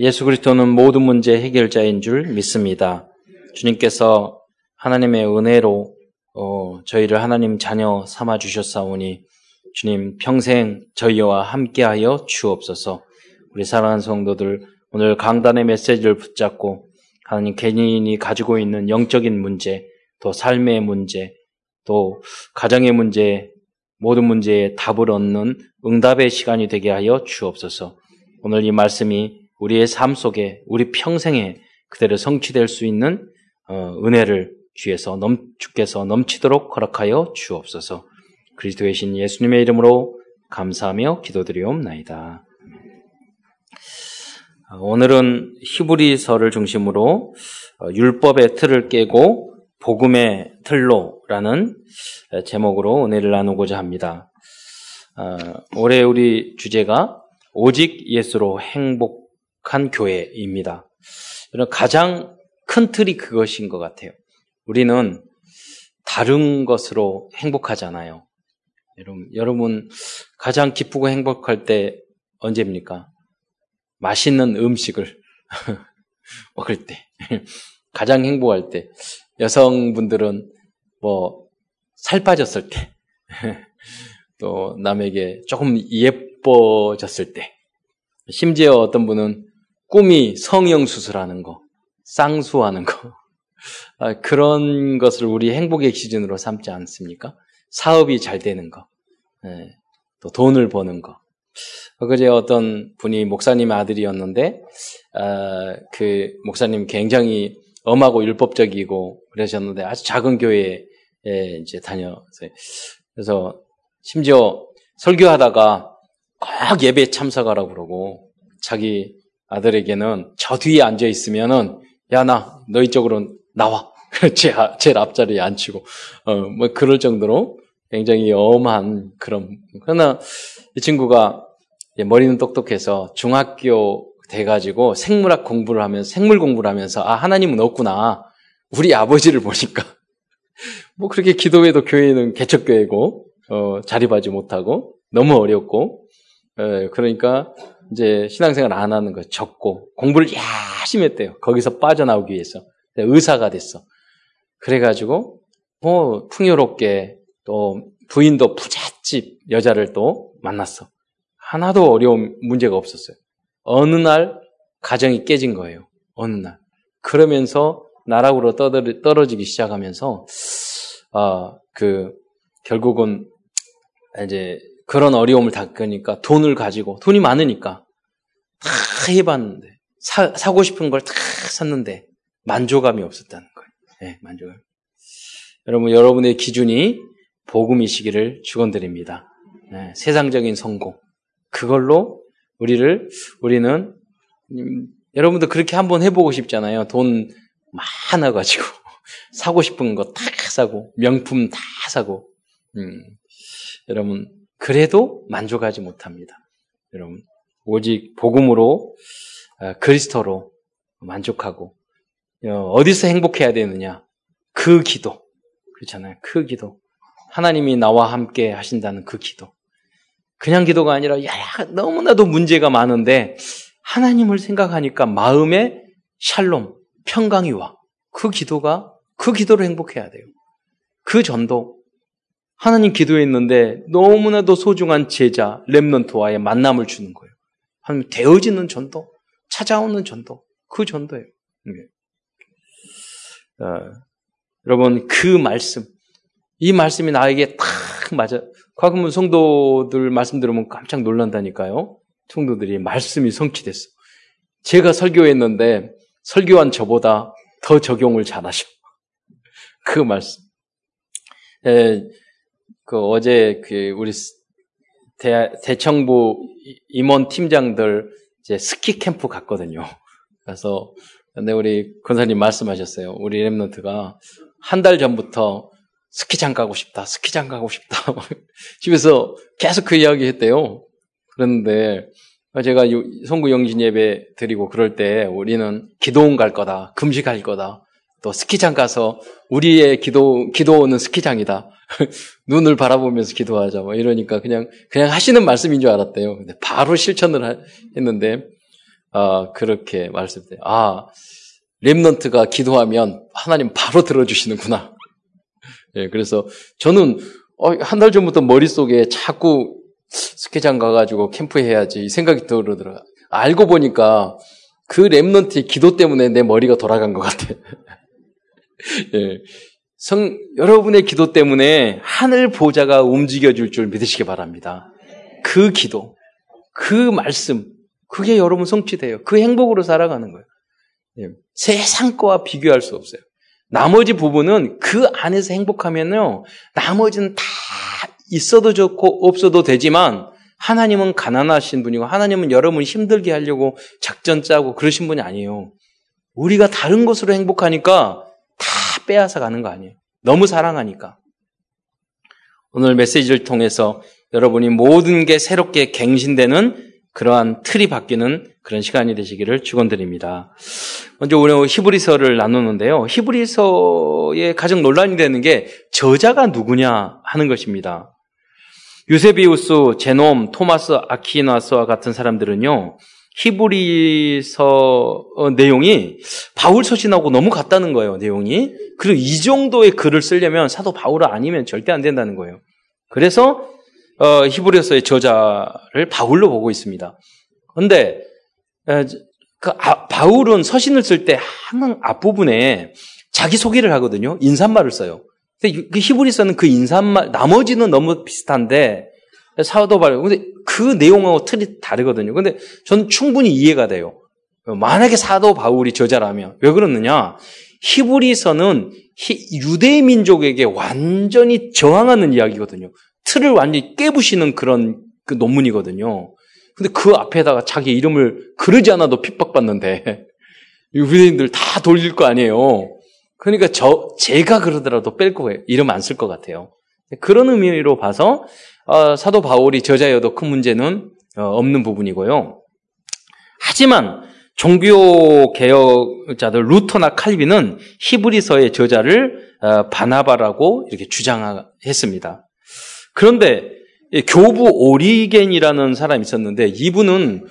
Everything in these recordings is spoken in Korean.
예수 그리스도는 모든 문제 해결자인 줄 믿습니다. 주님께서 하나님의 은혜로 어, 저희를 하나님 자녀 삼아 주셨사오니 주님 평생 저희와 함께하여 주옵소서. 우리 사랑하는 성도들 오늘 강단의 메시지를 붙잡고 하나님 개인이 가지고 있는 영적인 문제, 또 삶의 문제, 또 가정의 문제, 모든 문제에 답을 얻는 응답의 시간이 되게 하여 주옵소서. 오늘 이 말씀이 우리의 삶 속에 우리 평생에 그대로 성취될 수 있는 어, 은혜를 주에서 넘, 주께서 넘치도록 허락하여 주옵소서. 그리스도의 신 예수님의 이름으로 감사하며 기도드리옵나이다. 어, 오늘은 히브리서를 중심으로 어, 율법의 틀을 깨고 복음의 틀로라는 제목으로 은혜를 나누고자 합니다. 올해 우리 주제가 오직 예수로 행복 한 교회입니다. 가장 큰 틀이 그것인 것 같아요. 우리는 다른 것으로 행복하잖아요. 여러분, 여러분 가장 기쁘고 행복할 때 언제입니까? 맛있는 음식을 먹을 때. 가장 행복할 때. 여성분들은 뭐, 살 빠졌을 때. 또 남에게 조금 예뻐졌을 때. 심지어 어떤 분은 꿈이 성형수술하는 거, 쌍수하는 거, 아, 그런 것을 우리 행복의 기준으로 삼지 않습니까? 사업이 잘 되는 거, 네, 또 돈을 버는 거. 그제 어떤 분이 목사님의 아들이었는데, 아, 그 목사님 굉장히 엄하고 율법적이고 그러셨는데 아주 작은 교회에 이제 다녀서 그래서 심지어 설교하다가 꼭 예배 참석하라고 그러고 자기 아들에게는 저 뒤에 앉아 있으면은 야 나 너희 쪽으로 나와. 제 제일 앞자리에 앉히고. 어 뭐 그럴 정도로 굉장히 엄한 그런. 그러나 이 친구가 머리는 똑똑해서 중학교 돼가지고 생물학 공부를 하면서 생물 공부를 하면서 아 하나님은 없구나. 우리 아버지를 보니까. 뭐 그렇게 기도해도 교회는 개척교회고 어, 자립하지 못하고 너무 어렵고 에, 그러니까 이제 신앙생활 안 하는 거 적고 공부를 열심히 했대요. 거기서 빠져나오기 위해서. 의사가 됐어. 그래가지고 뭐 풍요롭게 또 부인도 부잣집 여자를 또 만났어. 하나도 어려운 문제가 없었어요. 어느 날 가정이 깨진 거예요. 어느 날. 그러면서 나락으로 떨어지기 시작하면서 아, 그 결국은 이제 그런 어려움을 닦으니까 돈을 가지고 돈이 많으니까 다 해봤는데 사, 사고 싶은 걸 다 샀는데 만족감이 없었다는 거예요. 네, 만족감. 여러분 여러분의 기준이 복음이시기를 축원드립니다. 네, 세상적인 성공 그걸로 우리를 우리는 음, 여러분도 그렇게 한번 해보고 싶잖아요. 돈 많아 가지고 사고 싶은 거 다 사고 명품 다 사고 음, 여러분 그래도 만족하지 못합니다. 여러분, 오직 복음으로, 어, 그리스도로 만족하고, 어, 어디서 행복해야 되느냐? 그 기도. 그렇잖아요. 그 기도. 하나님이 나와 함께 하신다는 그 기도. 그냥 기도가 아니라, 야, 너무나도 문제가 많은데, 하나님을 생각하니까 마음에 샬롬, 평강이 와. 그 기도가, 그 기도로 행복해야 돼요. 그 전도, 하나님 기도했는데 너무나도 소중한 제자 렘넌트와의 만남을 주는 거예요. 하나님 되어지는 전도, 찾아오는 전도, 그 전도예요. 네. 어, 여러분 그 말씀, 이 말씀이 나에게 딱 맞아. 과거문 성도들 말씀 들으면 깜짝 놀란다니까요. 성도들이 말씀이 성취됐어. 제가 설교했는데 설교한 저보다 더 적용을 잘하셔. 그 말씀. 에, 그 어제 그 우리 대, 대청부 임원 팀장들 이제 스키 캠프 갔거든요. 그래서 근데 우리 권사님 말씀하셨어요. 우리 랩런트가 한 달 전부터 스키장 가고 싶다, 스키장 가고 싶다. 집에서 계속 그 이야기 했대요. 그런데 제가 송구 영신 예배 드리고 그럴 때 우리는 기도원 갈 거다, 금식할 거다, 또 스키장 가서 우리의 기도, 기도원은 스키장이다. 눈을 바라보면서 기도하자. 뭐 이러니까 그냥, 그냥 하시는 말씀인 줄 알았대요. 근데 바로 실천을 했는데, 아, 그렇게 말씀드려요. 아, 랩넌트가 기도하면 하나님 바로 들어주시는구나. 예, 그래서 저는 어, 한달 전부터 머릿속에 자꾸 스케장 가가지고 캠프 해야지 생각이 들어더라. 알고 보니까 그 랩넌트의 기도 때문에 내 머리가 돌아간 것 같아. 예. 성, 여러분의 기도 때문에 하늘 보좌가 움직여줄 줄 믿으시기 바랍니다. 그 기도, 그 말씀, 그게 여러분 성취돼요. 그 행복으로 살아가는 거예요. 예. 세상 거와 비교할 수 없어요. 나머지 부분은 그 안에서 행복하면요, 나머지는 다 있어도 좋고 없어도 되지만 하나님은 가난하신 분이고 하나님은 여러분 힘들게 하려고 작전 짜고 그러신 분이 아니에요. 우리가 다른 것으로 행복하니까 다 빼앗아 가는 거 아니에요. 너무 사랑하니까. 오늘 메시지를 통해서 여러분이 모든 게 새롭게 갱신되는 그러한 틀이 바뀌는 그런 시간이 되시기를 축원드립니다. 먼저 오늘 히브리서를 나누는데요. 히브리서에 가장 논란이 되는 게 저자가 누구냐 하는 것입니다. 유세비우스, 제놈, 토마스 아키나스와 같은 사람들은요. 히브리서 어, 내용이 바울 서신하고 너무 같다는 거예요, 내용이. 그리고 이 정도의 글을 쓰려면 사도 바울 아니면 절대 안 된다는 거예요. 그래서 어, 히브리서의 저자를 바울로 보고 있습니다. 그런데 그 아, 바울은 서신을 쓸 때 항상 앞부분에 자기 소개를 하거든요. 인사말을 써요. 근데 그 히브리서는 그 인사말 나머지는 너무 비슷한데 사도 바울 근데 그 내용하고 틀이 다르거든요. 근데 저는 충분히 이해가 돼요. 만약에 사도 바울이 저자라면 왜 그러느냐? 히브리서는 유대 민족에게 완전히 저항하는 이야기거든요. 틀을 완전히 깨부시는 그런 그 논문이거든요. 근데 그 앞에다가 자기 이름을 그러지 않아도 핍박받는데 유대인들 다 돌릴 거 아니에요. 그러니까 저 제가 그러더라도 뺄 거예요. 이름 안 쓸 것 같아요. 그런 의미로 봐서 어, 사도 바울이 저자여도 큰 문제는 어, 없는 부분이고요. 하지만 종교 개혁자들 루터나 칼빈은 히브리서의 저자를 어, 바나바라고 이렇게 주장했습니다. 그런데 교부 오리겐이라는 사람이 있었는데 이분은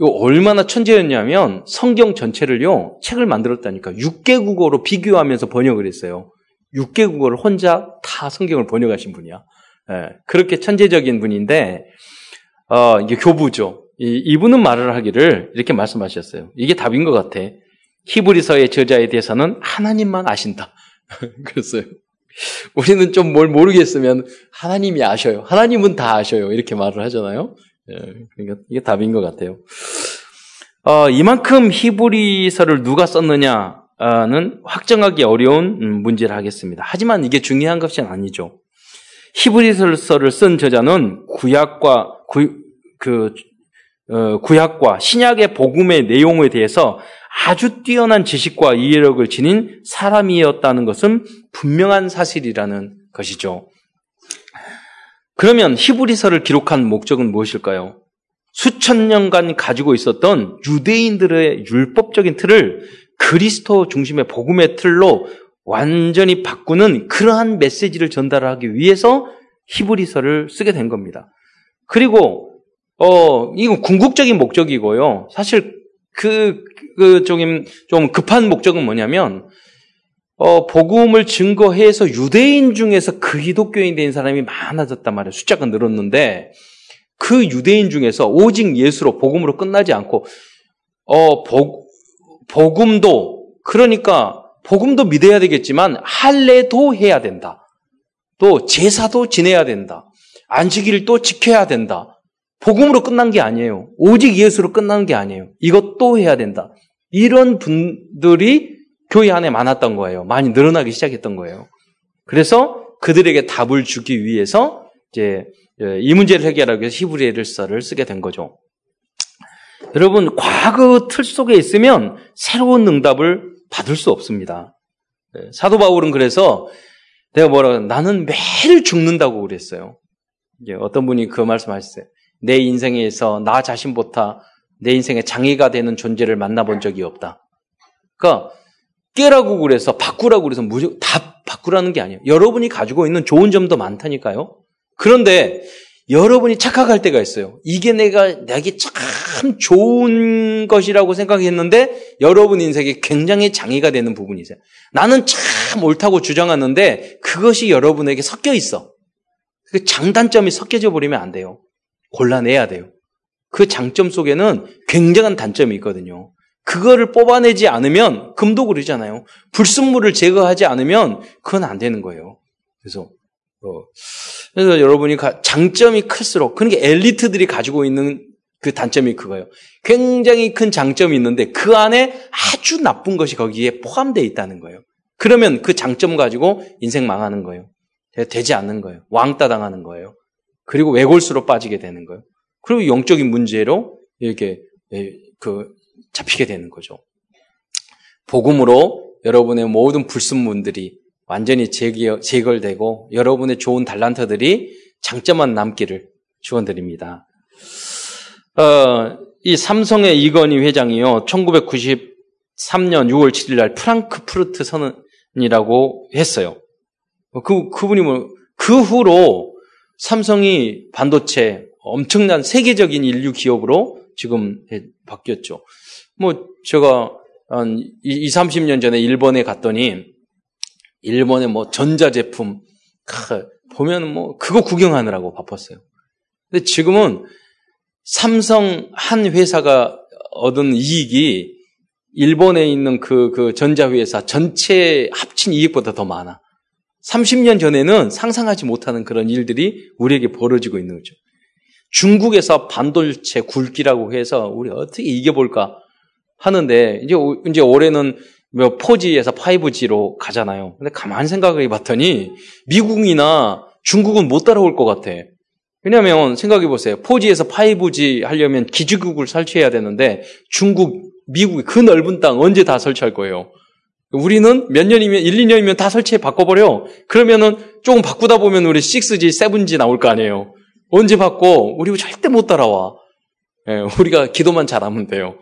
얼마나 천재였냐면 성경 전체를요 책을 만들었다니까 6개국어로 비교하면서 번역을 했어요. 6개국어를 혼자 다 성경을 번역하신 분이야. 예, 그렇게 천재적인 분인데 어, 이게 교부죠. 이, 분은 말을 하기를 이렇게 말씀하셨어요. 이게 답인 것 같아. 히브리서의 저자에 대해서는 하나님만 아신다. 그랬어요. 우리는 좀 뭘 모르겠으면 하나님이 아셔요. 하나님은 다 아셔요. 이렇게 말을 하잖아요. 예, 그러니까 이게 답인 것 같아요. 어, 이만큼 히브리서를 누가 썼느냐 는 확정하기 어려운 음, 문제를 하겠습니다. 하지만 이게 중요한 것이 아니죠. 히브리서를 쓴 저자는 구약과 구, 그 어, 구약과 신약의 복음의 내용에 대해서 아주 뛰어난 지식과 이해력을 지닌 사람이었다는 것은 분명한 사실이라는 것이죠. 그러면 히브리서를 기록한 목적은 무엇일까요? 수천 년간 가지고 있었던 유대인들의 율법적인 틀을 그리스도 중심의 복음의 틀로 완전히 바꾸는 그러한 메시지를 전달하기 위해서 히브리서를 쓰게 된 겁니다. 그리고 어 이건 궁극적인 목적이고요. 사실 그, 그, 좀, 좀 급한 목적은 뭐냐면, 어, 복음을 증거해서 유대인 중에서 그 기독교인 된 사람이 많아졌단 말이에요. 숫자가 늘었는데, 그 유대인 중에서 오직 예수로, 복음으로 끝나지 않고, 어, 복, 복음도, 그러니까, 복음도 믿어야 되겠지만, 할례도 해야 된다. 또, 제사도 지내야 된다. 안식일도 지켜야 된다. 복음으로 끝난 게 아니에요. 오직 예수로 끝나는 게 아니에요. 이것도 해야 된다. 이런 분들이 교회 안에 많았던 거예요. 많이 늘어나기 시작했던 거예요. 그래서 그들에게 답을 주기 위해서 이제 예, 이 문제를 해결하기 위해서 히브리엘서를 쓰게 된 거죠. 여러분, 과거 틀 속에 있으면 새로운 응답을 받을 수 없습니다. 예, 사도 바울은 그래서 내가 뭐라 나는 매일 죽는다고 그랬어요. 어떤 분이 그 말씀하셨어요. 내 인생에서 나 자신보다 내 인생의 장애가 되는 존재를 만나본 적이 없다. 그러니까 깨라고 그래서 바꾸라고 그래서 다 바꾸라는 게 아니에요. 여러분이 가지고 있는 좋은 점도 많다니까요. 그런데 여러분이 착각할 때가 있어요. 이게 내가, 내게 참 좋은 것이라고 생각했는데 여러분 인생에 굉장히 장애가 되는 부분이세요. 나는 참 옳다고 주장하는데 그것이 여러분에게 섞여 있어. 그 장단점이 섞여져 버리면 안 돼요. 골라내야 돼요. 그 장점 속에는 굉장한 단점이 있거든요. 그거를 뽑아내지 않으면 금도 그러잖아요. 불순물을 제거하지 않으면 그건 안 되는 거예요. 그래서 어, 그래서 여러분이 장점이 클수록 그러니까 엘리트들이 가지고 있는 그 단점이 그거예요. 굉장히 큰 장점이 있는데 그 안에 아주 나쁜 것이 거기에 포함되어 있다는 거예요. 그러면 그 장점 가지고 인생 망하는 거예요. 되지 않는 거예요. 왕따 당하는 거예요. 그리고 외골수로 빠지게 되는 거예요. 그리고 영적인 문제로 이렇게 예, 그 잡히게 되는 거죠. 복음으로 여러분의 모든 불순문들이 완전히 제거되고 여러분의 좋은 달란트들이 장점만 남기를 축원드립니다. 어, 이 삼성의 이건희 회장이요, 1993년 6월 7일 날 프랑크푸르트 선언이라고 했어요. 그, 그분이 뭐, 그 후로 삼성이 반도체 엄청난 세계적인 인류 기업으로 지금 바뀌었죠. 뭐, 제가 한 20, 30년 전에 일본에 갔더니, 일본의 뭐 전자제품, 보면 뭐, 그거 구경하느라고 바빴어요. 근데 지금은 삼성 한 회사가 얻은 이익이 일본에 있는 그, 그 전자회사 전체 합친 이익보다 더 많아. 30년 전에는 상상하지 못하는 그런 일들이 우리에게 벌어지고 있는 거죠. 중국에서 반도체 굵기라고 해서 우리 어떻게 이겨볼까 하는데 이제 이제 올해는 뭐 4G에서 5G로 가잖아요. 근데 가만 생각해 봤더니 미국이나 중국은 못 따라올 것 같아. 왜냐하면 생각해 보세요. 4G에서 5G 하려면 기지국을 설치해야 되는데 중국, 미국 그 넓은 땅 언제 다 설치할 거예요? 우리는 몇 년이면 1, 2년이면 다 설치해 바꿔버려. 그러면은 조금 바꾸다 보면 우리 6G, 7G 나올 거 아니에요. 언제 바꿔? 우리 절대 못 따라와. 예, 우리가 기도만 잘하면 돼요.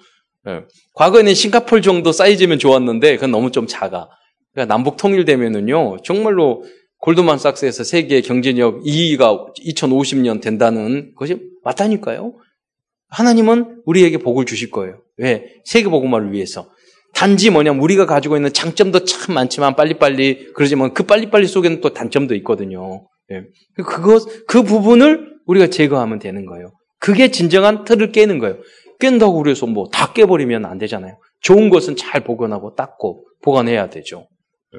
예. 과거에는 싱가폴 정도 사이즈면 좋았는데 그건 너무 좀 작아. 그러니까 남북 통일되면은요 정말로 골드만삭스에서 세계 경제력 2위가 2050년 된다는 것이 맞다니까요. 하나님은 우리에게 복을 주실 거예요. 왜? 세계 복음화를 위해서. 단지 뭐냐면 우리가 가지고 있는 장점도 참 많지만 빨리빨리 그러지만 그 빨리빨리 속에는 또 단점도 있거든요. 예. 그것 그 부분을 우리가 제거하면 되는 거예요. 그게 진정한 틀을 깨는 거예요. 깬다고 그래서 뭐 다 깨버리면 안 되잖아요. 좋은 것은 잘 보관하고 닦고 보관해야 되죠. 예.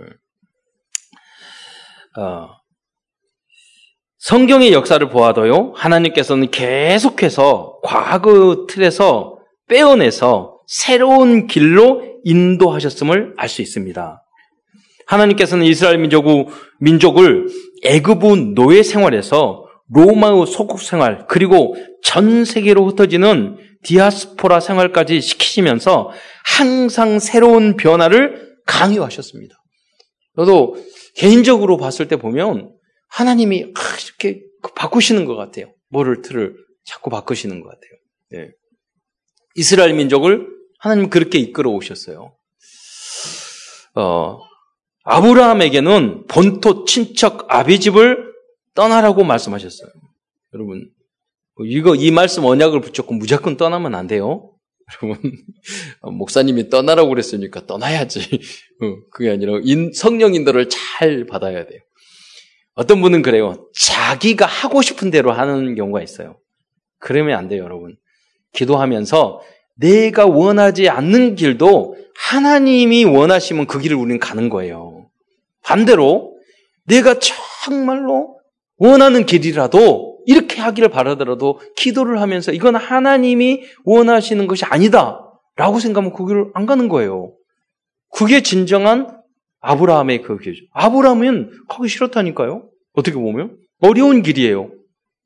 어, 성경의 역사를 보아도요, 하나님께서는 계속해서 과거 틀에서 빼어내서 새로운 길로 인도하셨음을 알 수 있습니다. 하나님께서는 이스라엘 민족을, 민족을 애굽의 노예 생활에서 로마의 소국 생활, 그리고 전 세계로 흩어지는 디아스포라 생활까지 시키시면서 항상 새로운 변화를 강요하셨습니다. 저도 개인적으로 봤을 때 보면 하나님이 이렇게 바꾸시는 것 같아요. 뭐를 틀을 자꾸 바꾸시는 것 같아요. 네. 이스라엘 민족을 하나님 그렇게 이끌어 오셨어요. 어, 아브라함에게는 본토 친척 아비집을 떠나라고 말씀하셨어요. 여러분, 이거, 이 말씀 언약을 붙였고 무조건 떠나면 안 돼요. 여러분, 목사님이 떠나라고 그랬으니까 떠나야지. 어, 그게 아니라 성령 인도를 잘 받아야 돼요. 어떤 분은 그래요. 자기가 하고 싶은 대로 하는 경우가 있어요. 그러면 안 돼요, 여러분. 기도하면서 내가 원하지 않는 길도 하나님이 원하시면 그 길을 우리는 가는 거예요. 반대로 내가 정말로 원하는 길이라도 이렇게 하기를 바라더라도 기도를 하면서 이건 하나님이 원하시는 것이 아니다. 라고 생각하면 그 길을 안 가는 거예요. 그게 진정한 아브라함의 그 길이죠. 아브라함은 가기 싫었다니까요. 어떻게 보면 어려운 길이에요.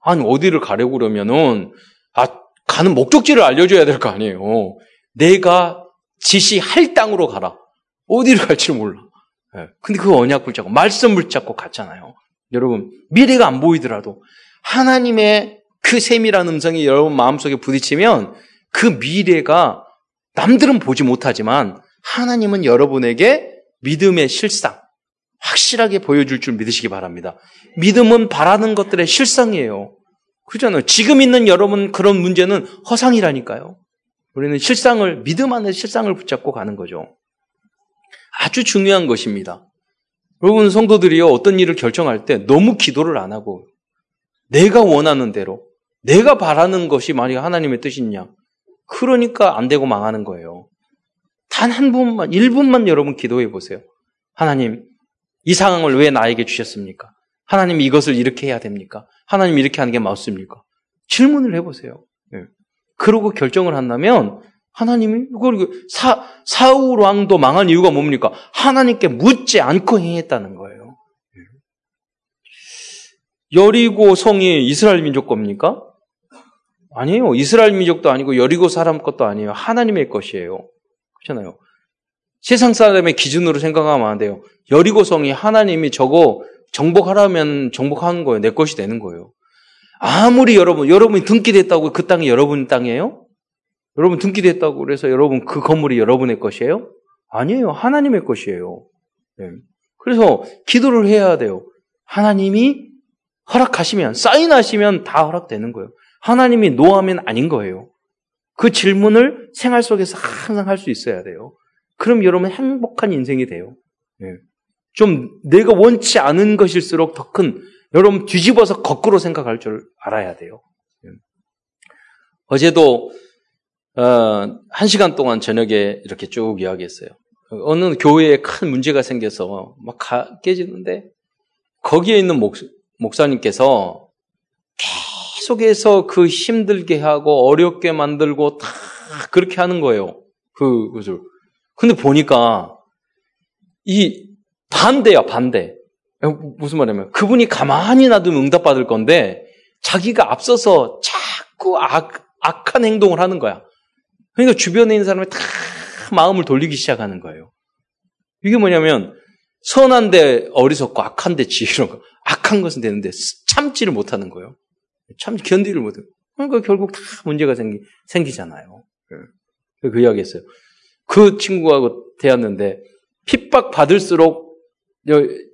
아니 어디를 가려고 그러면은 아 가는 목적지를 알려줘야 될 거 아니에요. 내가 지시할 땅으로 가라. 어디를 갈지 몰라. 네. 근데 그 언약 붙잡고 말씀 붙잡고 갔잖아요. 여러분 미래가 안 보이더라도 하나님의 그 세밀한 음성이 여러분 마음속에 부딪히면 그 미래가 남들은 보지 못하지만 하나님은 여러분에게 믿음의 실상 확실하게 보여줄 줄 믿으시기 바랍니다. 믿음은 바라는 것들의 실상이에요. 그렇잖아요. 지금 있는 여러분 그런 문제는 허상이라니까요. 우리는 실상을, 믿음 안에 실상을 붙잡고 가는 거죠. 아주 중요한 것입니다. 여러분 성도들이요, 어떤 일을 결정할 때 너무 기도를 안 하고, 내가 원하는 대로, 내가 바라는 것이 만약 하나님의 뜻이냐. 그러니까 안 되고 망하는 거예요. 단 한 분만, 1분만 여러분 기도해 보세요. 하나님, 이 상황을 왜 나에게 주셨습니까? 하나님 이것을 이렇게 해야 됩니까? 하나님 이렇게 하는 게 맞습니까? 질문을 해보세요. 네. 그러고 결정을 한다면 하나님이 그리고 사 사울 왕도 망한 이유가 뭡니까? 하나님께 묻지 않고 행했다는 거예요. 여리고 성이 이스라엘 민족 겁니까? 아니에요. 이스라엘 민족도 아니고 여리고 사람 것도 아니에요. 하나님의 것이에요. 그렇잖아요. 세상 사람의 기준으로 생각하면 안 돼요. 여리고 성이 하나님이 저거 정복하라면 정복하는 거예요. 내 것이 되는 거예요. 아무리 여러분, 여러분이 등기됐다고 그 땅이 여러분 땅이에요? 여러분 등기됐다고 그래서 여러분 그 건물이 여러분의 것이에요? 아니에요. 하나님의 것이에요. 네. 그래서 기도를 해야 돼요. 하나님이 허락하시면, 사인하시면 다 허락되는 거예요. 하나님이 노하면 아닌 거예요. 그 질문을 생활 속에서 항상 할 수 있어야 돼요. 그럼 여러분 행복한 인생이 돼요. 네. 좀 내가 원치 않은 것일수록 더 큰, 여러분 뒤집어서 거꾸로 생각할 줄 알아야 돼요. 네. 어제도 어, 한 시간 동안 저녁에 이렇게 쭉 이야기했어요. 어느 교회에 큰 문제가 생겨서 막 가, 깨지는데 거기에 있는 목, 목사님께서 계속해서 그 힘들게 하고 어렵게 만들고 다 그렇게 하는 거예요. 그 것을. 근데 보니까 이 반대야 반대. 무슨 말이냐면 그분이 가만히 놔두면 응답받을 건데 자기가 앞서서 자꾸 악, 악한 행동을 하는 거야. 그러니까 주변에 있는 사람이 다 마음을 돌리기 시작하는 거예요. 이게 뭐냐면 선한데 어리석고 악한데 지혜로운 거. 악한 것은 되는데 참지를 못하는 거예요. 참 견디를 못해요. 그러니까 결국 다 문제가 생기, 생기잖아요. 예. 그 이야기 했어요. 그 친구하고 대했는데 핍박 받을수록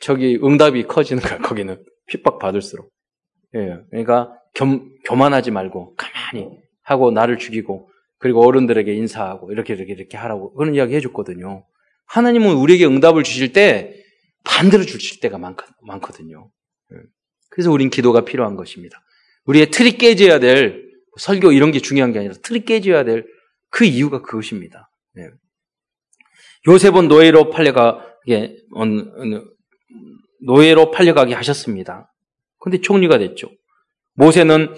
저기 응답이 커지는 거야, 거기는. 핍박 받을수록. 예. 그러니까 겸, 교만하지 말고 가만히 하고 나를 죽이고 그리고 어른들에게 인사하고 이렇게 이렇게 이렇게 하라고 그런 이야기 해줬거든요. 하나님은 우리에게 응답을 주실 때 반대로 주실 때가 많거 든요. 예. 그래서 우린 기도가 필요한 것입니다. 우리의 틀이 깨져야 될 설교 이런 게 중요한 게 아니라 틀이 깨져야 될 그 이유가 그것입니다. 네. 요셉은 노예로 팔려가게 노예로 팔려가게 하셨습니다. 근데 총리가 됐죠. 모세는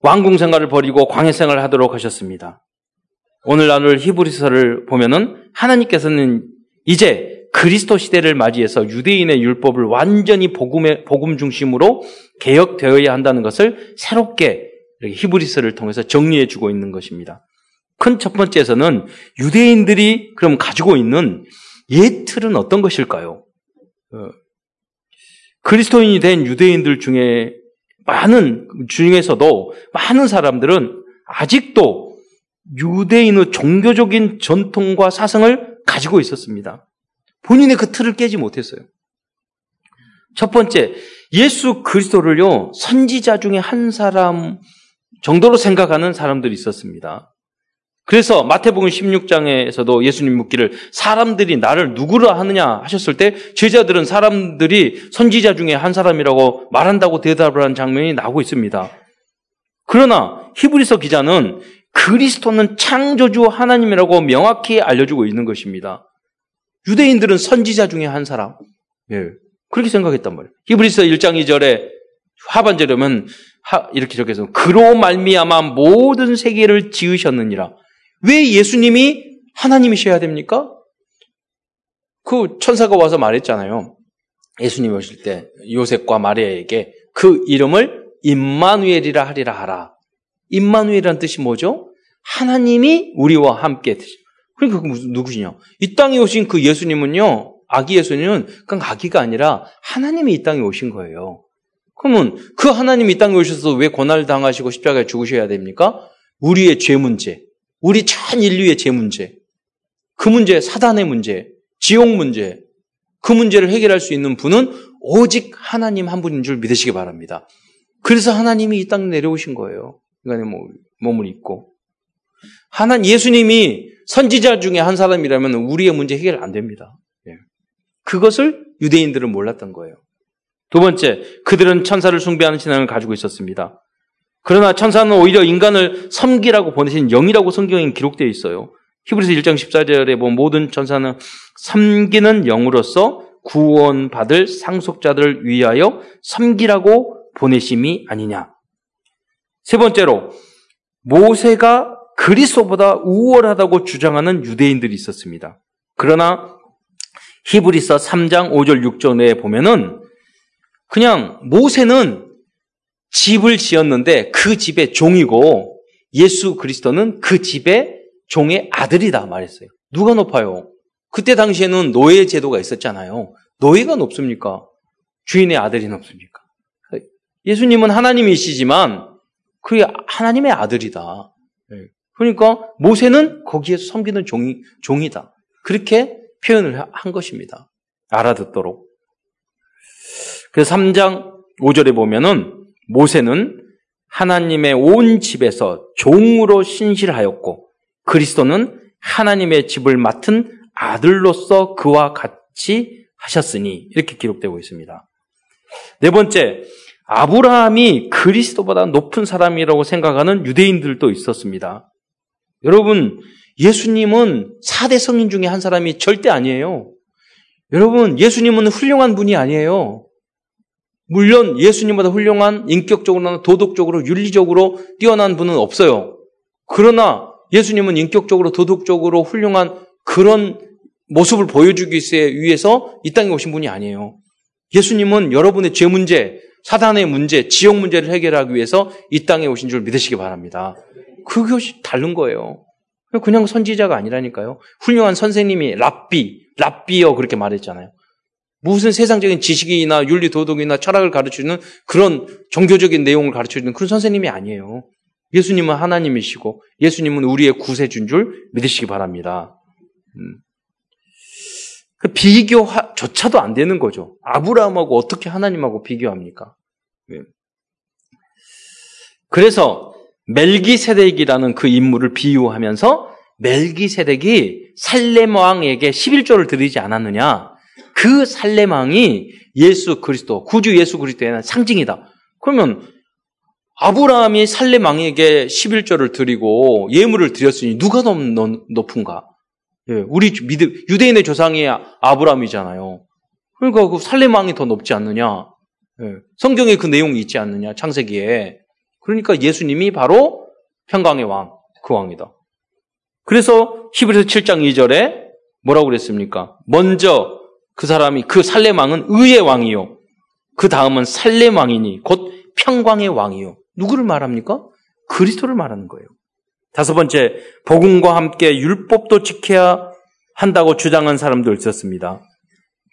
왕궁 생활을 버리고 광해 생활을 하도록 하셨습니다. 오늘 나눌 히브리서를 보면은 하나님께서는 이제 그리스도 시대를 맞이해서 유대인의 율법을 완전히 복음의 복음 중심으로 개혁되어야 한다는 것을 새롭게 히브리서를 통해서 정리해 주고 있는 것입니다. 큰 첫 번째에서는 유대인들이 그럼 가지고 있는 옛 틀은 어떤 것일까요? 어, 그리스도인이 된 유대인들 중에 많은 중에서도 많은 사람들은 아직도 유대인의 종교적인 전통과 사상을 가지고 있었습니다. 본인의 그 틀을 깨지 못했어요. 첫 번째, 예수 그리스도를요, 선지자 중에 한 사람 정도로 생각하는 사람들이 있었습니다. 그래서 마태복음 16장에서도 예수님 묻기를 사람들이 나를 누구라 하느냐 하셨을 때 제자들은 사람들이 선지자 중에 한 사람이라고 말한다고 대답을 한 장면이 나오고 있습니다. 그러나 히브리서 기자는 그리스도는 창조주 하나님이라고 명확히 알려주고 있는 것입니다. 유대인들은 선지자 중에 한 사람. 예. 그렇게 생각했단 말이에요. 히브리서 1장 2절에 하반절에 면 이렇게 적혀서 그로 말미암아 모든 세계를 지으셨느니라. 왜 예수님이 하나님이셔야 됩니까? 그 천사가 와서 말했잖아요. 예수님 오실 때 요셉과 마리아에게 그 이름을 임마누엘이라 하리라 하라. 임마누엘이라는 뜻이 뭐죠? 하나님이 우리와 함께 그러니까 그 무슨 누구시냐? 이 땅에 오신 그 예수님은요, 아기 예수님은 그냥 아기가 아니라 하나님이 이 땅에 오신 거예요. 그러면 그 하나님이 이 땅에 오셔서 왜 고난을 당하시고 십자가에 죽으셔야 됩니까? 우리의 죄 문제, 우리 전 인류의 죄 문제, 그 문제, 사단의 문제, 지옥 문제, 그 문제를 해결할 수 있는 분은 오직 하나님 한 분인 줄 믿으시기 바랍니다. 그래서 하나님이 이 땅에 내려오신 거예요. 인간의 몸을 입고. 하나 예수님이 선지자 중에 한 사람이라면 우리의 문제 해결 안 됩니다. 예. 그것을 유대인들은 몰랐던 거예요. 두 번째, 그들은 천사를 숭배하는 신앙을 가지고 있었습니다. 그러나 천사는 오히려 인간을 섬기라고 보내신 영이라고 성경에 기록되어 있어요. 히브리서 1장 14절에 보면 모든 천사는 섬기는 영으로서 구원받을 상속자들을 위하여 섬기라고 보내심이 아니냐. 세 번째로 모세가 그리스도보다 우월하다고 주장하는 유대인들이 있었습니다. 그러나 히브리서 3장 5절 6절에 보면은 그냥 모세는 집을 지었는데 그 집의 종이고 예수 그리스도는 그 집의 종의 아들이다 말했어요. 누가 높아요? 그때 당시에는 노예 제도가 있었잖아요. 노예가 높습니까? 주인의 아들이 높습니까? 예수님은 하나님이시지만 그 하나님의 아들이다. 네. 그러니까 모세는 거기에서 섬기는 종이, 종이다. 그렇게 표현을 한 것입니다. 알아듣도록. 그래서 3장 5절에 보면은 모세는 하나님의 온 집에서 종으로 신실하였고 그리스도는 하나님의 집을 맡은 아들로서 그와 같이 하셨으니 이렇게 기록되고 있습니다. 네 번째, 아브라함이 그리스도보다 높은 사람이라고 생각하는 유대인들도 있었습니다. 여러분, 예수님은 4대 성인 중에 한 사람이 절대 아니에요. 여러분, 예수님은 훌륭한 분이 아니에요. 물론 예수님보다 훌륭한 인격적으로나 도덕적으로 윤리적으로 뛰어난 분은 없어요. 그러나 예수님은 인격적으로 도덕적으로 훌륭한 그런 모습을 보여주기 위해서 이 땅에 오신 분이 아니에요. 예수님은 여러분의 죄 문제, 사단의 문제, 지역 문제를 해결하기 위해서 이 땅에 오신 줄 믿으시기 바랍니다. 그것이 다른 거예요. 그냥 선지자가 아니라니까요. 훌륭한 선생님이 랍비, 랍비어 그렇게 말했잖아요. 무슨 세상적인 지식이나 윤리 도덕이나 철학을 가르치는 그런 종교적인 내용을 가르치는 그런 선생님이 아니에요. 예수님은 하나님이시고 예수님은 우리의 구세주인 줄 믿으시기 바랍니다. 음. 그 비교조차도 안 되는 거죠. 아브라함하고 어떻게 하나님하고 비교합니까? 네. 그래서 멜기세덱이라는 그 인물을 비유하면서 멜기세덱이 살렘 왕에게 11조를 드리지 않았느냐? 그 살렘 왕이 예수 그리스도, 구주 예수 그리스도의 상징이다. 그러면 아브라함이 살렘 왕에게 11조를 드리고 예물을 드렸으니 누가 더 높은가? 예, 우리 미드, 유대인의 조상이 아브라함이잖아요. 그러니까 그 살렘 왕이 더 높지 않느냐? 예, 성경에 그 내용이 있지 않느냐? 창세기에. 그러니까 예수님이 바로 평강의 왕, 그 왕이다. 그래서 히브리서 7장 2절에 뭐라고 그랬습니까? 먼저 그 사람이 그 살렘 왕은 의의 왕이요. 그 다음은 살렘 왕이니 곧 평강의 왕이요. 누구를 말합니까? 그리스도를 말하는 거예요. 다섯 번째, 복음과 함께 율법도 지켜야 한다고 주장한 사람도 있었습니다.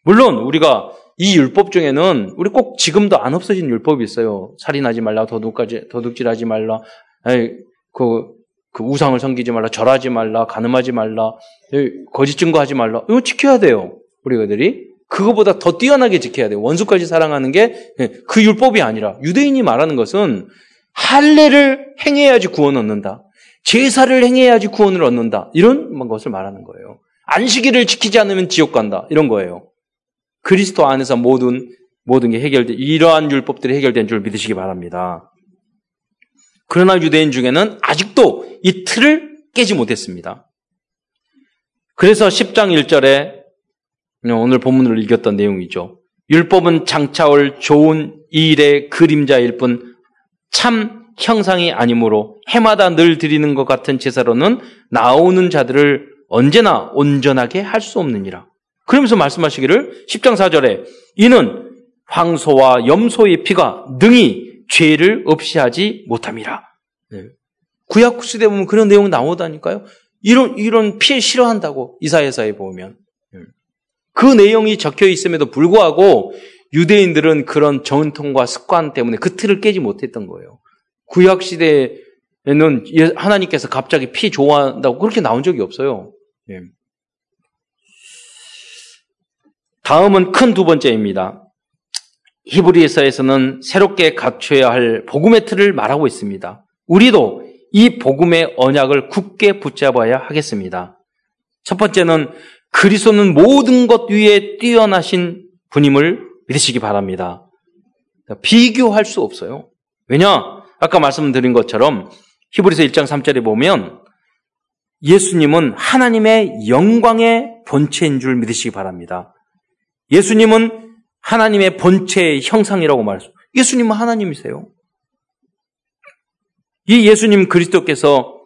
물론 우리가 이 율법 중에는 우리 꼭 지금도 안 없어진 율법이 있어요. 살인하지 말라, 도둑까지 도둑질하지 말라, 그, 그 우상을 섬기지 말라, 절하지 말라, 가늠하지 말라, 거짓 증거하지 말라. 이거 지켜야 돼요. 우리가들이 그거보다 더 뛰어나게 지켜야 돼요. 원수까지 사랑하는 게 그 율법이 아니라 유대인이 말하는 것은 할례를 행해야지 구원 얻는다. 제사를 행해야지 구원을 얻는다. 이런 것을 말하는 거예요. 안식일을 지키지 않으면 지옥 간다. 이런 거예요. 그리스도 안에서 모든 모든 게 해결돼 이러한 율법들이 해결된 줄 믿으시기 바랍니다. 그러나 유대인 중에는 아직도 이 틀을 깨지 못했습니다. 그래서 10장 1절에 오늘 본문을 읽었던 내용이죠. 율법은 장차올 좋은 일의 그림자일 뿐 참 형상이 아니므로 해마다 늘 드리는 것 같은 제사로는 나오는 자들을 언제나 온전하게 할 수 없느니라. 그러면서 말씀하시기를 10장 4절에 이는 황소와 염소의 피가 능히 죄를 없이 하지 못함이라. 네. 구약 시대 보면 그런 내용 나오다니까요. 이런 이런 피 싫어한다고 이사야서에 보면 네. 그 내용이 적혀 있음에도 불구하고 유대인들은 그런 전통과 습관 때문에 그 틀을 깨지 못했던 거예요. 구약 시대에는 예, 하나님께서 갑자기 피 좋아한다고 그렇게 나온 적이 없어요. 예. 다음은 큰 두 번째입니다. 히브리서에서는 새롭게 갖춰야 할 복음의 틀을 말하고 있습니다. 우리도 이 복음의 언약을 굳게 붙잡아야 하겠습니다. 첫 번째는 그리스도는 모든 것 위에 뛰어나신 분임을 믿으시기 바랍니다. 비교할 수 없어요. 왜냐? 아까 말씀드린 것처럼 히브리서 1장 3절에 보면 예수님은 하나님의 영광의 본체인 줄 믿으시기 바랍니다. 예수님은 하나님의 본체의 형상이라고 말했어요. 예수님은 하나님이세요. 이 예수님 그리스도께서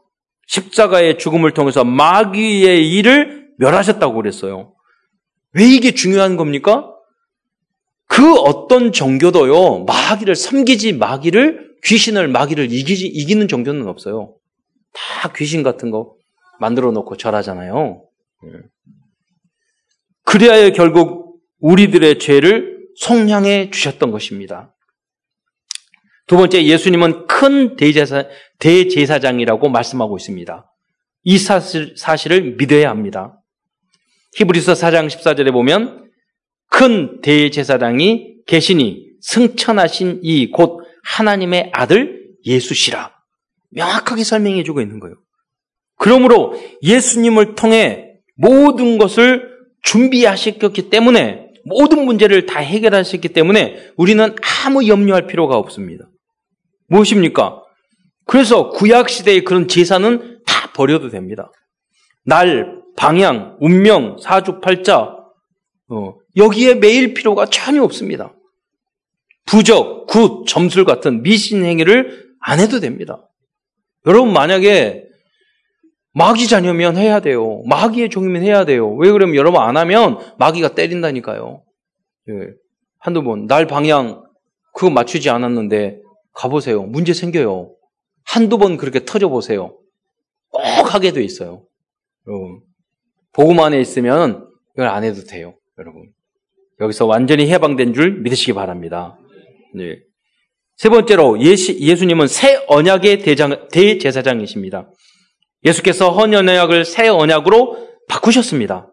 십자가의 죽음을 통해서 마귀의 일을 멸하셨다고 그랬어요. 왜 이게 중요한 겁니까? 그 어떤 종교도요, 마귀를 섬기지 마귀를, 귀신을 마귀를 이기지, 이기는 종교는 없어요. 다 귀신 같은 거 만들어 놓고 절하잖아요. 예. 그리하여 결국 우리들의 죄를 속량해 주셨던 것입니다. 두 번째, 예수님은 큰 대제사, 대제사장이라고 말씀하고 있습니다. 이 사실, 사실을 믿어야 합니다. 히브리서 4장 14절에 보면 큰 대제사장이 계시니 승천하신 이 곧 하나님의 아들 예수시라. 명확하게 설명해 주고 있는 거예요. 그러므로 예수님을 통해 모든 것을 준비하셨기 때문에 모든 문제를 다 해결하셨기 때문에 우리는 아무 염려할 필요가 없습니다. 무엇입니까? 그래서 구약 시대의 그런 제사는 다 버려도 됩니다. 날, 방향, 운명, 사주팔자 어, 여기에 매일 필요가 전혀 없습니다. 부적, 굿, 점술 같은 미신 행위를 안 해도 됩니다. 여러분 만약에 마귀 자녀면 해야 돼요. 마귀의 종이면 해야 돼요. 왜 그러면 여러분 안 하면 마귀가 때린다니까요. 예. 한두 번, 날 방향, 그거 맞추지 않았는데 가보세요. 문제 생겨요. 한두 번 그렇게 터져보세요. 꼭 하게 돼 있어요. 여러분. 복음 안에 있으면 이걸 안 해도 돼요. 여러분. 여기서 완전히 해방된 줄 믿으시기 바랍니다. 네. 세 번째로 예시, 예수님은 새 언약의 대장, 대제사장이십니다. 예수께서 헌 언약을 새 언약으로 바꾸셨습니다.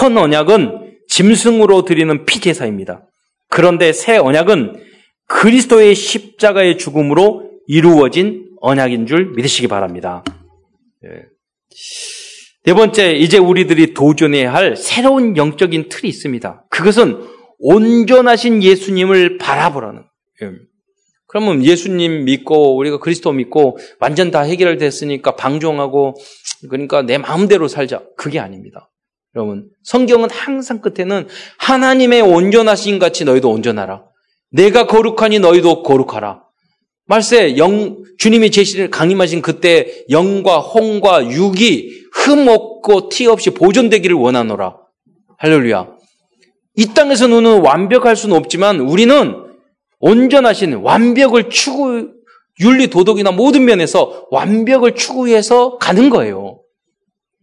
헌 언약은 짐승으로 드리는 피제사입니다. 그런데 새 언약은 그리스도의 십자가의 죽음으로 이루어진 언약인 줄 믿으시기 바랍니다. 네. 네 번째, 이제 우리들이 도전해야 할 새로운 영적인 틀이 있습니다. 그것은 온전하신 예수님을 바라보라는 거예요. 그러면 예수님 믿고 우리가 그리스도 믿고 완전 다 해결됐으니까 방종하고 그러니까 내 마음대로 살자. 그게 아닙니다. 여러분, 성경은 항상 끝에는 하나님의 온전하신 같이 너희도 온전하라. 내가 거룩하니 너희도 거룩하라. 말세 영 주님이 제시를 강림하신 그때 영과 홍과 육이 흠 없고 티 없이 보존되기를 원하노라. 할렐루야. 이 땅에서 너는 완벽할 수는 없지만 우리는 온전하신 완벽을 추구, 윤리, 도덕이나 모든 면에서 완벽을 추구해서 가는 거예요.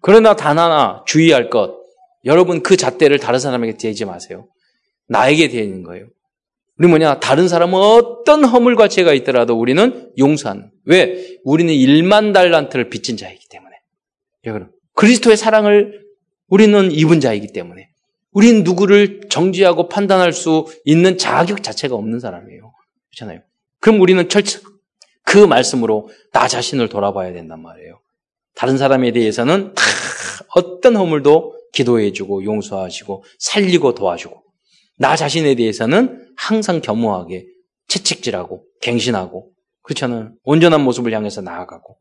그러나 단 하나 주의할 것. 여러분 그 잣대를 다른 사람에게 대지 마세요. 나에게 대는 거예요. 우리 뭐냐? 다른 사람은 어떤 허물과 죄가 있더라도 우리는 용서하는. 왜? 우리는 1만 달란트를 빚진 자이기 때문에. 여러분, 그리스도의 사랑을 우리는 입은 자이기 때문에. 우린 누구를 정지하고 판단할 수 있는 자격 자체가 없는 사람이에요. 그렇잖아요. 그럼 우리는 철저 그 말씀으로 나 자신을 돌아봐야 된단 말이에요. 다른 사람에 대해서는 다 어떤 허물도 기도해주고 용서하시고 살리고 도와주고 나 자신에 대해서는 항상 겸허하게 채찍질하고 갱신하고 그렇잖아요. 온전한 모습을 향해서 나아가고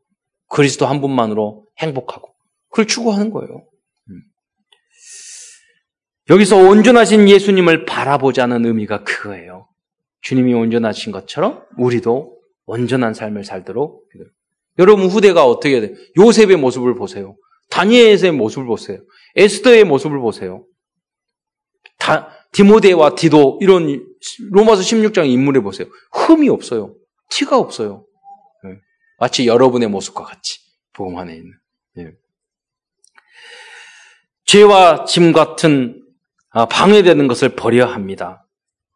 그리스도 한 분만으로 행복하고 그걸 추구하는 거예요. 여기서 온전하신 예수님을 바라보자는 의미가 그거예요. 주님이 온전하신 것처럼 우리도 온전한 삶을 살도록. 여러분 후대가 어떻게 돼요? 요셉의 모습을 보세요. 다니엘의 모습을 보세요. 에스더의 모습을 보세요. 다, 디모데와 디도 이런 로마서 16장 인물에 보세요. 흠이 없어요. 티가 없어요. 네. 마치 여러분의 모습과 같이 복음 안에 있는. 네. 죄와 짐 같은 아, 방해되는 것을 버려야 합니다.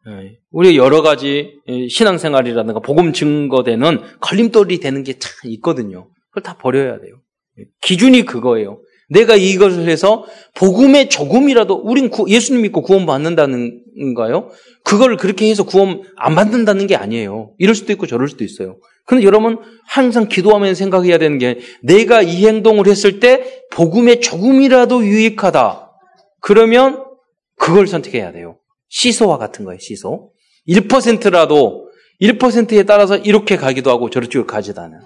예, 우리 여러 가지 신앙생활이라든가 복음 증거되는 걸림돌이 되는 게 참 있거든요. 그걸 다 버려야 돼요. 예, 기준이 그거예요. 내가 이것을 해서 복음에 조금이라도 우린 구, 예수님 믿고 구원 받는다는가요? 그걸 그렇게 해서 구원 안 받는다는 게 아니에요. 이럴 수도 있고 저럴 수도 있어요. 그런데 여러분 항상 기도하면 생각해야 되는 게 내가 이 행동을 했을 때 복음에 조금이라도 유익하다. 그러면 그걸 선택해야 돼요. 시소와 같은 거예요. 시소. 1%라도 1%에 따라서 이렇게 가기도 하고 저렇게 가지도 않아요.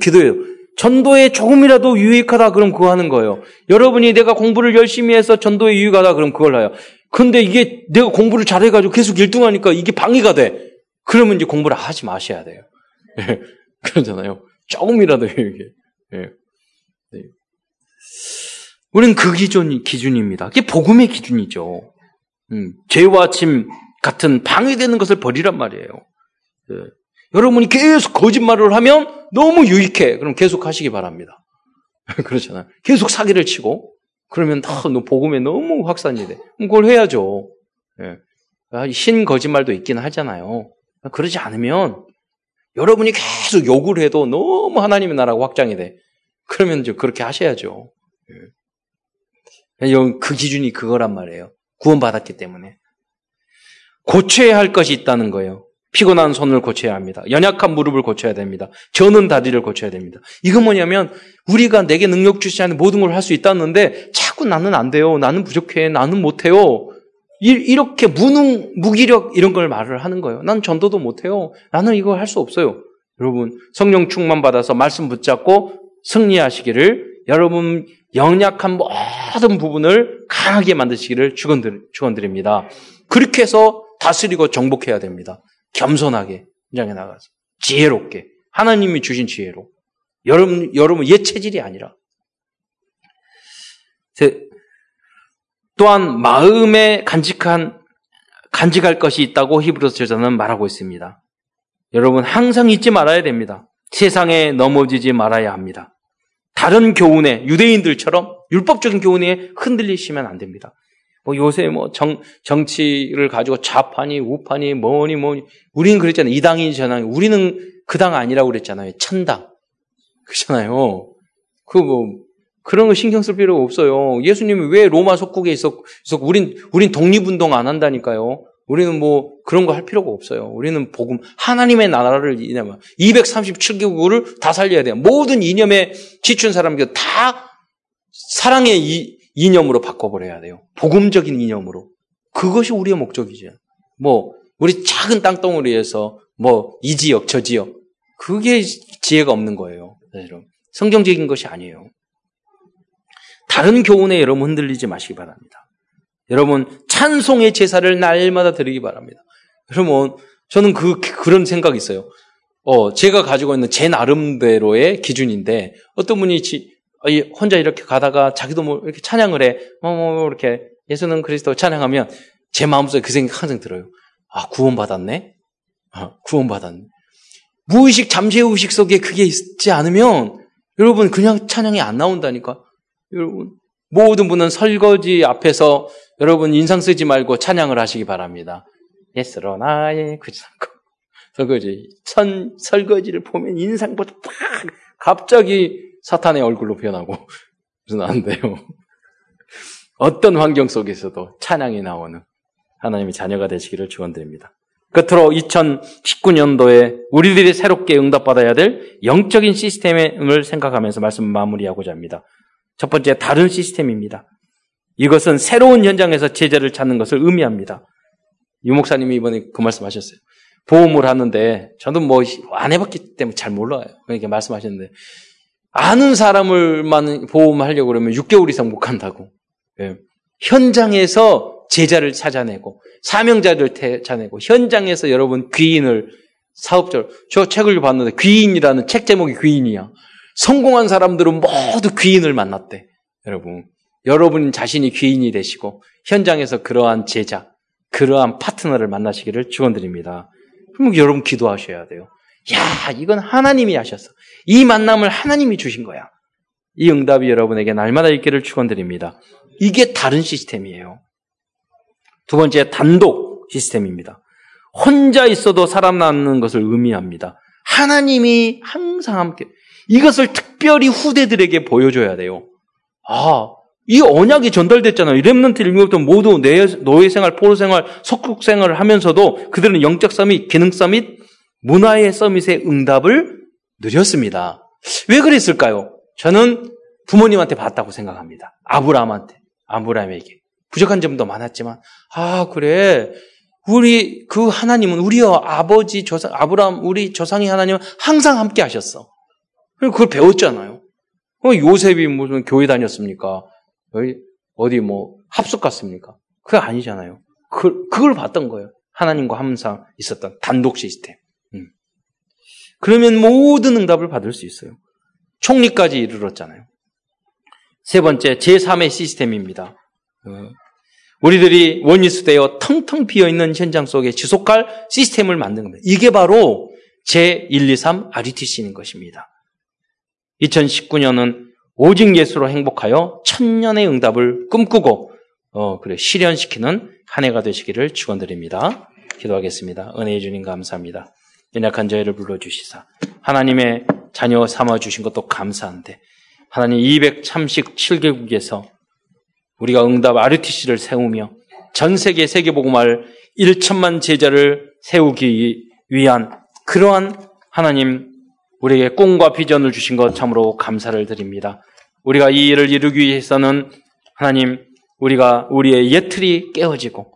기도해요. 전도에 조금이라도 유익하다 그럼 그거 하는 거예요. 여러분이 내가 공부를 열심히 해서 전도에 유익하다 그럼 그걸 해요. 근데 이게 내가 공부를 잘해가지고 계속 1등하니까 이게 방해가 돼. 그러면 이제 공부를 하지 마셔야 돼요. 예. 그러잖아요. 조금이라도 이게. 예. 네. 우리는 그 기준, 기준입니다. 그게 복음의 기준이죠. 음, 죄와 침 같은 방해되는 것을 버리란 말이에요. 예. 여러분이 계속 거짓말을 하면 너무 유익해. 그럼 계속 하시기 바랍니다. 그렇잖아요. 계속 사기를 치고 그러면 다 복음에 너무 확산이 돼. 그걸 해야죠. 예. 아, 신 거짓말도 있긴 하잖아요. 그러지 않으면 여러분이 계속 욕을 해도 너무 하나님의 나라가 확장이 돼. 그러면 이제 그렇게 하셔야죠. 예. 그 기준이 그거란 말이에요. 구원받았기 때문에. 고쳐야 할 것이 있다는 거예요. 피곤한 손을 고쳐야 합니다. 연약한 무릎을 고쳐야 됩니다. 저는 다리를 고쳐야 됩니다. 이건 뭐냐면 우리가 내게 능력 주시 않는 모든 걸 할 수 있다는데 자꾸 나는 안 돼요. 나는 부족해. 나는 못해요. 이렇게 무능, 무기력 이런 걸 말을 하는 거예요. 난 전도도 못해요. 나는 이거 할 수 없어요. 여러분 성령 충만 받아서 말씀 붙잡고 승리하시기를 여러분 영약한 모든 부분을 강하게 만드시기를 축원드립니다. 그렇게 해서 다스리고 정복해야 됩니다. 겸손하게 현장에 나가서 지혜롭게 하나님이 주신 지혜로 여러분 여러분 옛 체질이 아니라 또한 마음에 간직한 간직할 것이 있다고 히브리서 저자는 말하고 있습니다. 여러분 항상 잊지 말아야 됩니다. 세상에 넘어지지 말아야 합니다. 다른 교훈에 유대인들처럼 율법적인 교훈에 흔들리시면 안 됩니다. 뭐 요새 뭐 정, 정치를 가지고 좌파니 우파니 뭐니 뭐니 우리는 그랬잖아요. 이 당이 저 당. 우리는 그 당 아니라고 그랬잖아요. 천당. 그렇잖아요. 그 뭐 그런 거 신경 쓸 필요가 없어요. 예수님이 왜 로마 속국에 있었, 있었 우린 우린 독립운동 안 한다니까요. 우리는 뭐 그런 거 할 필요가 없어요. 우리는 복음 하나님의 나라를 이념 237개국을 다 살려야 돼요. 모든 이념에 지춘 사람들 다 사랑의 이, 이념으로 바꿔버려야 돼요. 복음적인 이념으로. 그것이 우리의 목적이죠. 뭐, 우리 작은 땅덩어리에서 뭐, 이 지역, 저 지역. 그게 지혜가 없는 거예요. 사실은. 성경적인 것이 아니에요. 다른 교훈에 여러분 흔들리지 마시기 바랍니다. 여러분, 찬송의 제사를 날마다 드리기 바랍니다. 여러분, 저는 그, 그런 생각이 있어요. 어, 제가 가지고 있는 제 나름대로의 기준인데, 어떤 분이 지, 혼자 이렇게 가다가 자기도 뭐 이렇게 찬양을 해. 뭐, 뭐, 이렇게 예수는 그리스도 찬양하면 제 마음속에 그 생각 항상 들어요. 아, 구원 받았네? 아, 구원 받았네. 무의식, 잠재의식 속에 그게 있지 않으면 여러분 그냥 찬양이 안 나온다니까. 여러분, 모든 분은 설거지 앞에서 여러분 인상 쓰지 말고 찬양을 하시기 바랍니다. 예스로 나의 그지 설거지. 선, 설거지를 보면 인상부터 팍 갑자기 사탄의 얼굴로 변하고 그래서 안 돼요. 어떤 환경 속에서도 찬양이 나오는 하나님의 자녀가 되시기를 축원드립니다. 끝으로 2019년도에 우리들이 새롭게 응답받아야 될 영적인 시스템을 생각하면서 말씀 마무리하고자 합니다. 첫 번째 다른 시스템입니다. 이것은 새로운 현장에서 제자를 찾는 것을 의미합니다. 유 목사님이 이번에 그 말씀 하셨어요. 보험을 하는데 저도 뭐 안 해봤기 때문에 잘 몰라요. 그렇게 말씀하셨는데 아는 사람을만 보험하려고 그러면 6개월 이상 못 간다고. 예. 현장에서 제자를 찾아내고 사명자를 찾아내고 현장에서 여러분 귀인을 사업자로 저 책을 봤는데 귀인이라는 책 제목이 귀인이야. 성공한 사람들은 모두 귀인을 만났대. 여러분. 여러분 자신이 귀인이 되시고 현장에서 그러한 제자, 그러한 파트너를 만나시기를 축원드립니다. 그럼 여러분 기도하셔야 돼요. 야, 이건 하나님이 하셨어. 이 만남을 하나님이 주신 거야. 이 응답이 여러분에게 날마다 있기를 축원드립니다. 이게 다른 시스템이에요. 두 번째 단독 시스템입니다. 혼자 있어도 살아남는 것을 의미합니다. 하나님이 항상 함께 이것을 특별히 후대들에게 보여줘야 돼요. 아, 이 언약이 전달됐잖아요. 렘넌트 일부터 모두 노예 생활, 포로 생활, 석국 생활을 하면서도 그들은 영적 서밋, 기능 서밋, 문화의 서밋의 응답을 누렸습니다. 왜 그랬을까요? 저는 부모님한테 봤다고 생각합니다. 아브라함한테, 아브라함에게. 부족한 점도 많았지만, 아, 그래. 우리, 그 하나님은, 우리 아버지 조상, 아브라함, 우리 조상의 하나님은 항상 함께 하셨어. 그걸 배웠잖아요. 어, 요셉이 무슨 교회 다녔습니까? 어디 뭐 합숙 갔습니까? 그게 아니잖아요. 그, 그걸 봤던 거예요. 하나님과 항상 있었던 단독 시스템. 음. 그러면 모든 응답을 받을 수 있어요. 총리까지 이르렀잖아요. 세 번째, 제3의 시스템입니다. 어. 우리들이 원리스되어 텅텅 비어있는 현장 속에 지속할 시스템을 만든 겁니다. 이게 바로 제123 RUTC인 것입니다. 2019년은 오직 예수로 행복하여 천년의 응답을 꿈꾸고 어, 그래 실현시키는 한 해가 되시기를 축원드립니다. 기도하겠습니다. 은혜의 주님 감사합니다. 연약한 저희를 불러주시사 하나님의 자녀 삼아 주신 것도 감사한데 하나님 237개국에서 우리가 응답 RUTC를 세우며 전 세계 세계복음할 1천만 제자를 세우기 위한 그러한 하나님 우리에게 꿈과 비전을 주신 것 참으로 감사를 드립니다. 우리가 이 일을 이루기 위해서는 하나님 우리가 우리의 옛 틀이 깨어지고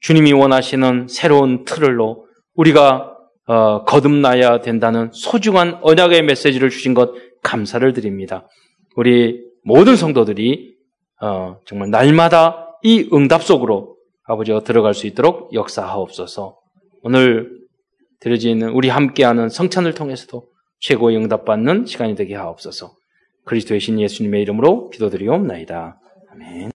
주님이 원하시는 새로운 틀을로 우리가 어, 거듭나야 된다는 소중한 언약의 메시지를 주신 것 감사를 드립니다. 우리 모든 성도들이 어, 정말 날마다 이 응답 속으로 아버지가 들어갈 수 있도록 역사하옵소서. 오늘 드려지는 우리 함께하는 성찬을 통해서도 최고의 응답받는 시간이 되게 하옵소서. 그리스도의 신 예수님의 이름으로 기도드리옵나이다. 아멘.